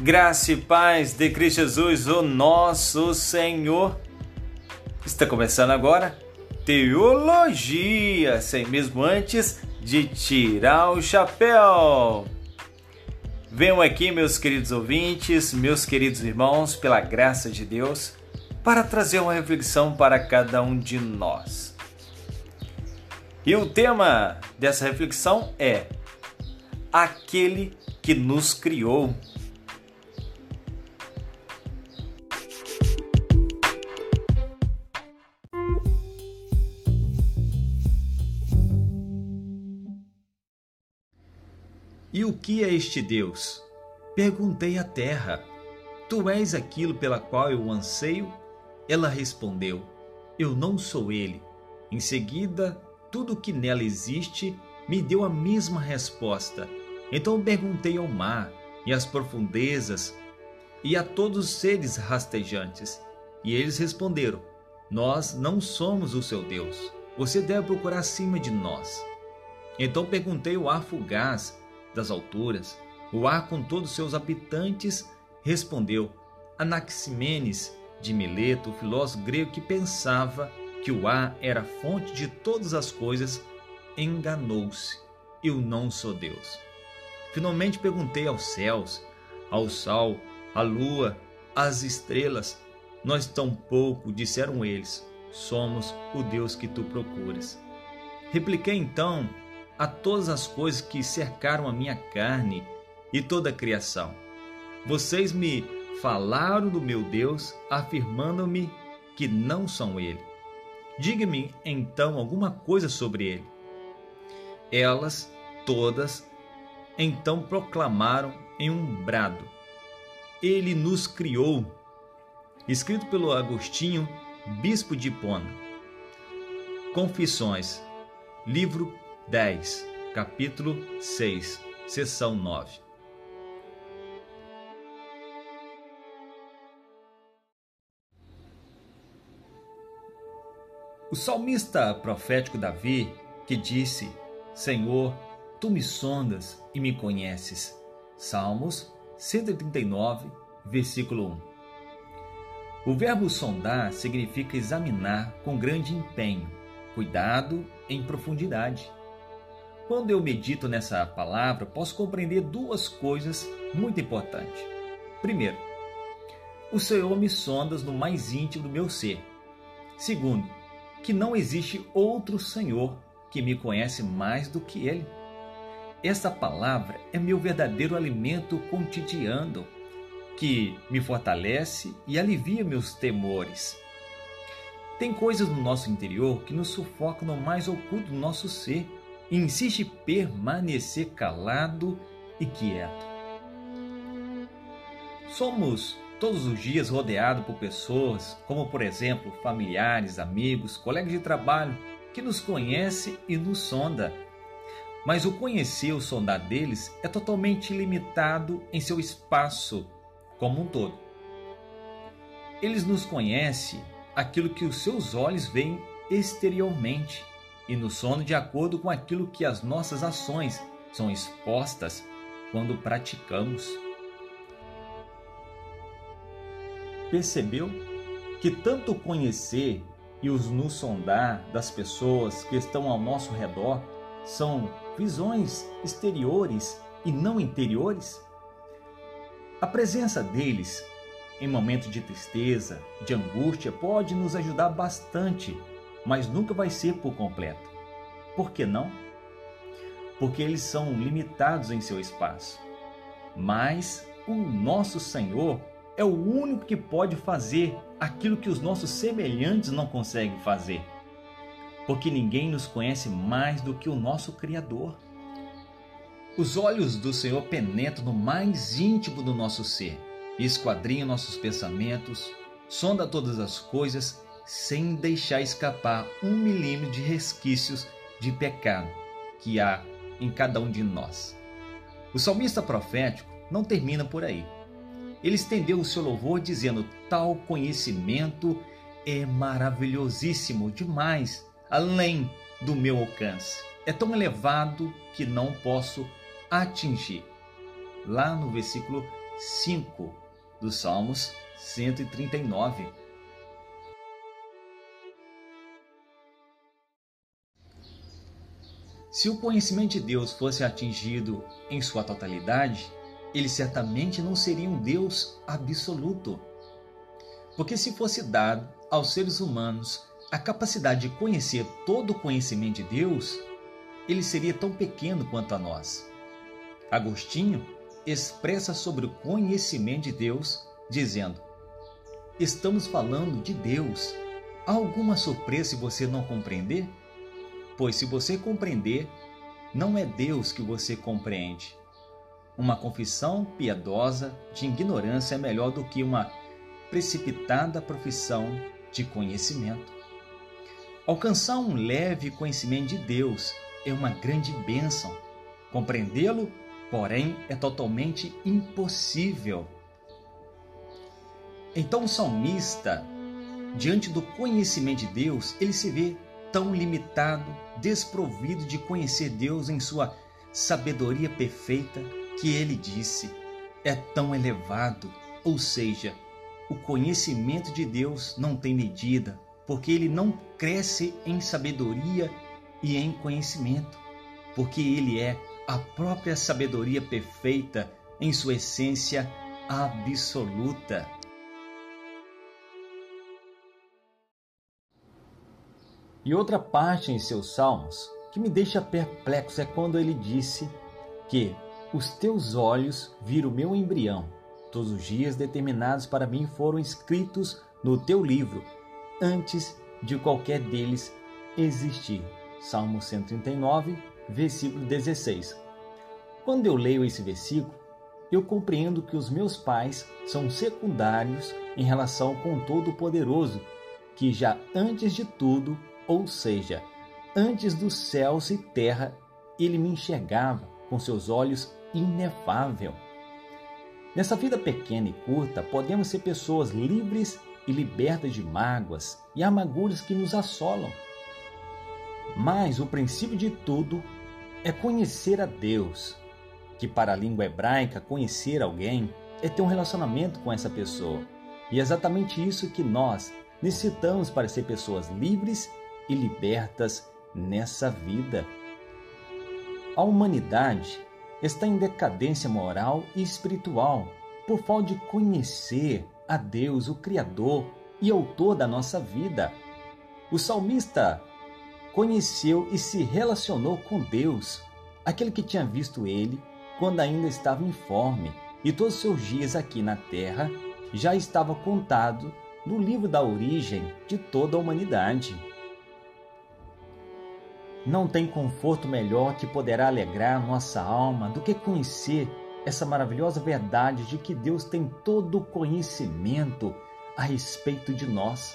Graça e paz de Cristo Jesus, o nosso Senhor. Está começando agora Teologia, sem mesmo antes de tirar o chapéu. Venham aqui, meus queridos ouvintes, meus queridos irmãos, pela graça de Deus, para trazer uma reflexão para cada um de nós. E o tema dessa reflexão é Aquele que nos criou. E o que é este Deus? Perguntei à terra. Tu és aquilo pela qual eu anseio? Ela respondeu: Eu não sou ele. Em seguida, tudo o que nela existe me deu a mesma resposta. Então perguntei ao mar e às profundezas e a todos os seres rastejantes. E eles responderam: Nós não somos o seu Deus. Você deve procurar acima de nós. Então perguntei ao ar fugaz das alturas, o ar com todos seus habitantes, respondeu Anaximenes de Mileto, o filósofo grego que pensava que o ar era fonte de todas as coisas, enganou-se. Eu não sou Deus. Finalmente perguntei aos céus, ao sol, à lua, às estrelas. Nós tampouco, disseram eles, somos o Deus que tu procuras. Repliquei então a todas as coisas que cercaram a minha carne e toda a criação. Vocês me falaram do meu Deus, afirmando-me que não são ele. Diga-me então alguma coisa sobre ele. Elas todas então proclamaram em um brado: Ele nos criou. Escrito pelo Agostinho, bispo de Hipona. Confissões, livro 10, capítulo 6, seção 9. O salmista profético Davi, que disse: Senhor, tu me sondas e me conheces. Salmos 139, versículo 1. O verbo sondar significa examinar com grande empenho, cuidado em profundidade. Quando eu medito nessa palavra, posso compreender duas coisas muito importantes. Primeiro, o Senhor me sondas no mais íntimo do meu ser. Segundo, que não existe outro Senhor que me conhece mais do que Ele. Essa palavra é meu verdadeiro alimento cotidiano, que me fortalece e alivia meus temores. Tem coisas no nosso interior que nos sufocam no mais oculto do nosso ser insiste permanecer calado e quieto. Somos todos os dias rodeados por pessoas, como por exemplo familiares, amigos, colegas de trabalho, que nos conhece e nos sonda. Mas o conhecer ou sondar deles é totalmente limitado em seu espaço como um todo. Eles nos conhecem aquilo que os seus olhos veem exteriormente e no sono de acordo com aquilo que as nossas ações são expostas quando praticamos. Percebeu que tanto conhecer e os nos sondar das pessoas que estão ao nosso redor são visões exteriores e não interiores? A presença deles em momentos de tristeza, de angústia, pode nos ajudar bastante mas nunca vai ser por completo. Por que não? Porque eles são limitados em seu espaço. Mas o nosso Senhor é o único que pode fazer aquilo que os nossos semelhantes não conseguem fazer. Porque ninguém nos conhece mais do que o nosso Criador. Os olhos do Senhor penetram no mais íntimo do nosso ser, esquadrinham nossos pensamentos, sonda todas as coisas sem deixar escapar um milímetro de resquícios de pecado que há em cada um de nós. O salmista profético não termina por aí. Ele estendeu o seu louvor dizendo: Tal conhecimento é maravilhosíssimo demais, além do meu alcance. É tão elevado que não posso atingir. Lá no versículo 5 dos Salmos 139. Se o conhecimento de Deus fosse atingido em sua totalidade, ele certamente não seria um Deus absoluto. Porque se fosse dado aos seres humanos a capacidade de conhecer todo o conhecimento de Deus, ele seria tão pequeno quanto a nós. Agostinho expressa sobre o conhecimento de Deus, dizendo: Estamos falando de Deus. Há alguma surpresa se você não compreender? Pois se você compreender, não é Deus que você compreende. Uma confissão piedosa de ignorância é melhor do que uma precipitada profissão de conhecimento. Alcançar um leve conhecimento de Deus é uma grande bênção. Compreendê-lo, porém, é totalmente impossível. Então, o salmista, diante do conhecimento de Deus, ele se vê tão limitado, desprovido de conhecer Deus em sua sabedoria perfeita, que ele disse: é tão elevado, ou seja, o conhecimento de Deus não tem medida, porque ele não cresce em sabedoria e em conhecimento, porque ele é a própria sabedoria perfeita em sua essência absoluta. E outra parte em seus salmos que me deixa perplexo é quando ele disse que os teus olhos viram o meu embrião. Todos os dias determinados para mim foram escritos no teu livro, antes de qualquer deles existir. Salmo 139, versículo 16. Quando eu leio esse versículo, eu compreendo que os meus pais são secundários em relação com o Todo-Poderoso, que já antes de tudo, ou seja, antes dos céus e terra, ele me enxergava com seus olhos inefável. Nessa vida pequena e curta, podemos ser pessoas livres e libertas de mágoas e amarguras que nos assolam. Mas o princípio de tudo é conhecer a Deus, que para a língua hebraica conhecer alguém é ter um relacionamento com essa pessoa. E é exatamente isso que nós necessitamos para ser pessoas livres e libertas nessa vida. A humanidade está em decadência moral e espiritual por falta de conhecer a Deus, o Criador e Autor da nossa vida. O salmista conheceu e se relacionou com Deus, aquele que tinha visto ele quando ainda estava informe, e todos os seus dias aqui na terra já estava contado no livro da origem de toda a humanidade. Não tem conforto melhor que poderá alegrar nossa alma do que conhecer essa maravilhosa verdade de que Deus tem todo o conhecimento a respeito de nós.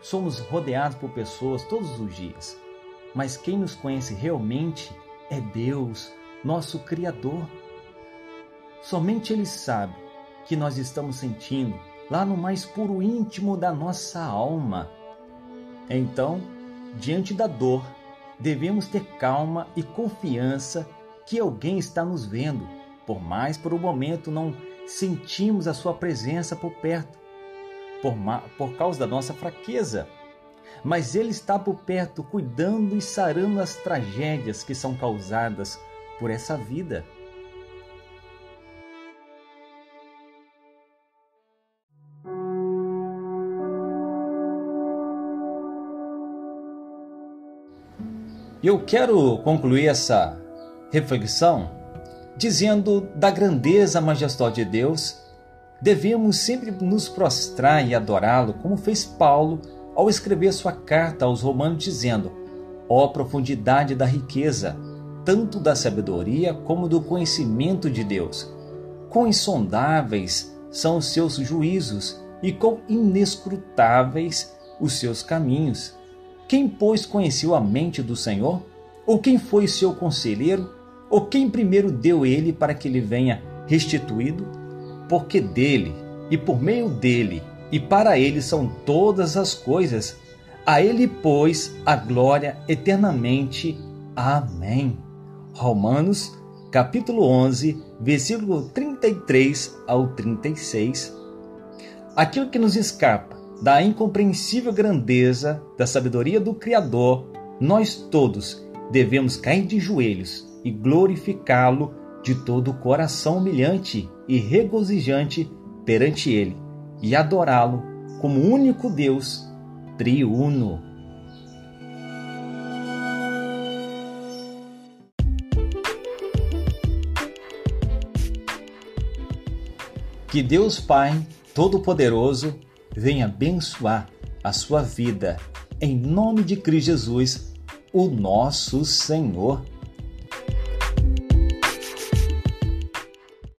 Somos rodeados por pessoas todos os dias, mas quem nos conhece realmente é Deus, nosso Criador. Somente Ele sabe que nós estamos sentindo lá no mais puro íntimo da nossa alma. Então, diante da dor, devemos ter calma e confiança que alguém está nos vendo, por mais por um momento não sentimos a sua presença por perto, por, por causa da nossa fraqueza. Mas Ele está por perto, cuidando e sarando as tragédias que são causadas por essa vida. Eu quero concluir essa reflexão dizendo da grandeza majestosa de Deus, devemos sempre nos prostrar e adorá-lo, como fez Paulo ao escrever sua carta aos Romanos, dizendo: Ó oh, profundidade da riqueza, tanto da sabedoria como do conhecimento de Deus! Quão insondáveis são os seus juízos e quão inescrutáveis os seus caminhos! Quem, pois, conheceu a mente do Senhor? Ou quem foi seu conselheiro? Ou quem primeiro deu ele para que ele venha restituído? Porque dele, e por meio dele, e para ele são todas as coisas. A ele, pois, a glória eternamente. Amém. Romanos, capítulo 11, versículo 33 ao 36. Aquilo que nos escapa da incompreensível grandeza da sabedoria do Criador, nós todos devemos cair de joelhos e glorificá-lo de todo o coração humilhante e regozijante perante Ele e adorá-lo como único Deus triuno. Que Deus Pai Todo-Poderoso venha abençoar a sua vida, em nome de Cristo Jesus, o nosso Senhor.